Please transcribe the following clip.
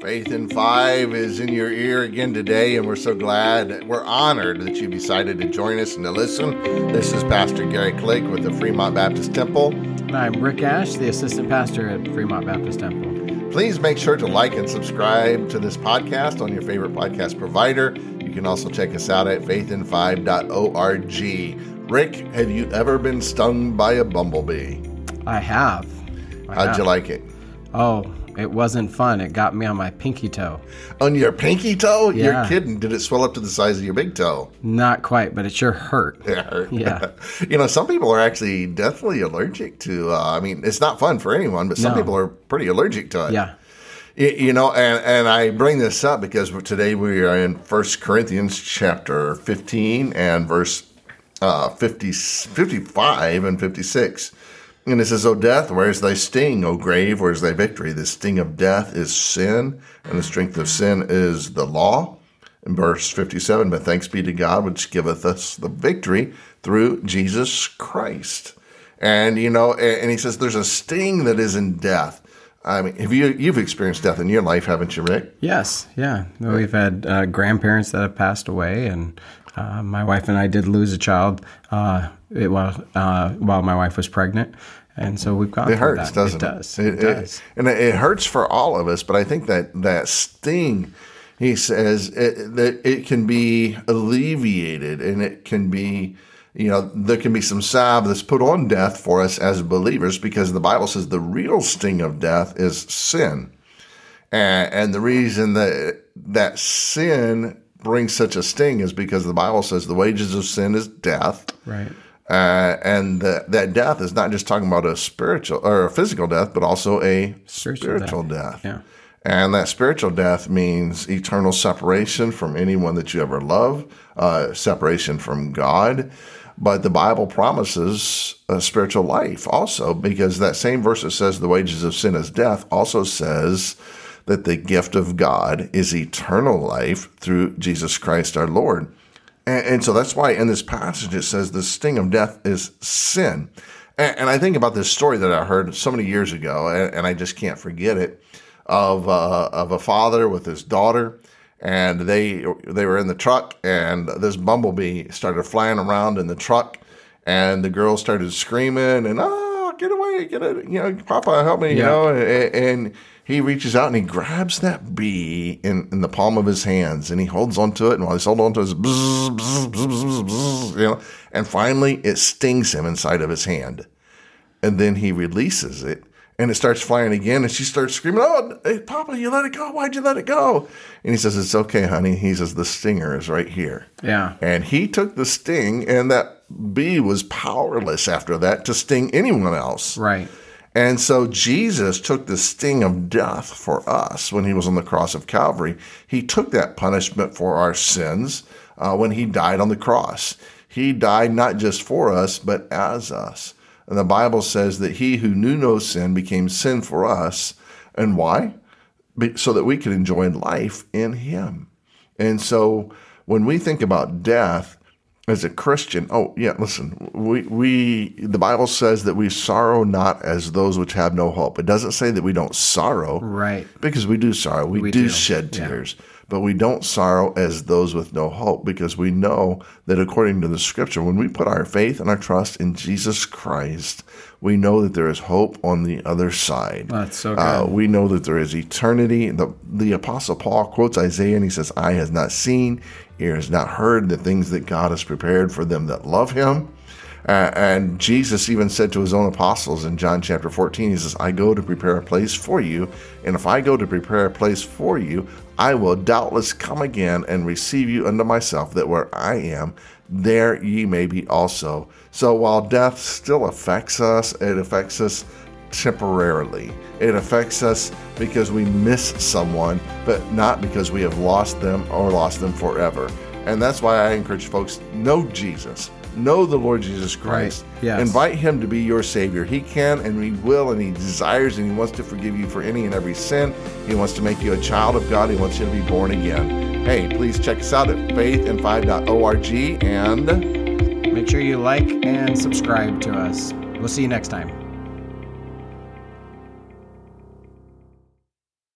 Faith in Five is in your ear again today, and we're so glad, we're honored that you decided to join us and to listen. This is Pastor Gary Click with the Fremont Baptist Temple. And I'm Rick Ash, the assistant pastor at Fremont Baptist Temple. Please make sure to like and subscribe to this podcast on your favorite podcast provider. You can also check us out at faithin5.org. Rick, have you ever been stung by a bumblebee? I have. I How'd have. you like it? Oh, it wasn't fun. It got me on my pinky toe. On your pinky toe? You're kidding. Did it swell up to the size of your big toe? Not quite, but it sure hurt. Yeah. Yeah. you know, some people are actually definitely allergic to, uh, I mean, it's not fun for anyone, but some No. people are pretty allergic to it. Yeah. Y- You know, and, and I bring this up because today we are in First Corinthians chapter 15 and verse uh, 50, 55 and 56. And it says, O death, where is thy sting? O grave, where is thy victory? The sting of death is sin, and the strength of sin is the law. In verse 57, but thanks be to God, which giveth us the victory through Jesus Christ. And, you know, and, he says, there's a sting that is in death. I mean, have you, you've experienced death in your life, haven't you, Rick? Yes. Yeah. We've had uh, grandparents that have passed away, and uh, my wife and I did lose a child uh, it, while uh, while my wife was pregnant, and so we've gone. It hurts, that. doesn't it? It does. It, does. and it, it hurts for all of us. But I think that that sting, he says, it, that it can be alleviated, and it can be, you know, there can be some salve that's put on death for us as believers, because the Bible says the real sting of death is sin, and, and the reason that that sin brings such a sting is because the Bible says the wages of sin is death. Right. Uh, and that that death is not just talking about a spiritual or a physical death, but also a Spiritual spiritual, death. death. Yeah. And that spiritual death means eternal separation from anyone that you ever love, uh, separation from God. But the Bible promises a spiritual life also, because that same verse that says the wages of sin is death also says that the gift of God is eternal life through Jesus Christ our Lord. And, and so that's why in this passage it says the sting of death is sin. And, and I think about this story that I heard so many years ago, and, and I just can't forget it, of uh, of a father with his daughter, and they they were in the truck, and this bumblebee started flying around in the truck, and the girl started screaming and oh get away get it you know Papa help me you know and, and he reaches out and he grabs that bee in, in the palm of his hands and he holds onto it and while he's holding onto it, it's bzz, bzz, bzz, bzz, bzz, you know and finally it stings him inside of his hand. And then he releases it and it starts flying again and she starts screaming oh hey, papa you let it go why'd you let it go and he says it's okay honey he says the stinger is right here Yeah. and he took the sting and that bee was powerless after that to sting anyone else Right. and so Jesus took the sting of death for us when he was on the cross of Calvary. He took that punishment for our sins uh, when he died on the cross. He died not just for us, but as us. And the Bible says that he who knew no sin became sin for us. And why? So that we could enjoy life in him. And so when we think about death as a Christian, oh yeah, listen, we we the Bible says that we sorrow not as those which have no hope. It doesn't say that we don't sorrow. Right. Because we do sorrow. We, We do, do, shed yeah. But we don't sorrow as those with no hope because we know that according to the scripture, when we put our faith and our trust in Jesus Christ, we know that there is hope on the other side. That's so Uh, good. we know that there is eternity. The, the Apostle Paul quotes Isaiah and he says, Eye has not seen, ear has not heard the things that God has prepared for them that love him. Uh, and Jesus even said to his own apostles in John chapter 14, He says, I go to prepare a place for you. And if I go to prepare a place for you, I will doubtless come again and receive you unto myself, that where I am, there ye may be also. So while death still affects us, it affects us temporarily. It affects us because we miss someone, but not because we have lost them or lost them forever. And that's why I encourage folks know Jesus. Know the Lord Jesus Christ. Right. Yes. Invite him to be your Savior. He can and he will and he desires and he wants to forgive you for any and every sin. He wants to make you a child of God. He wants you to be born again. Hey, please check us out at faithin5.org and Make sure you like and subscribe to us. We'll see you next time.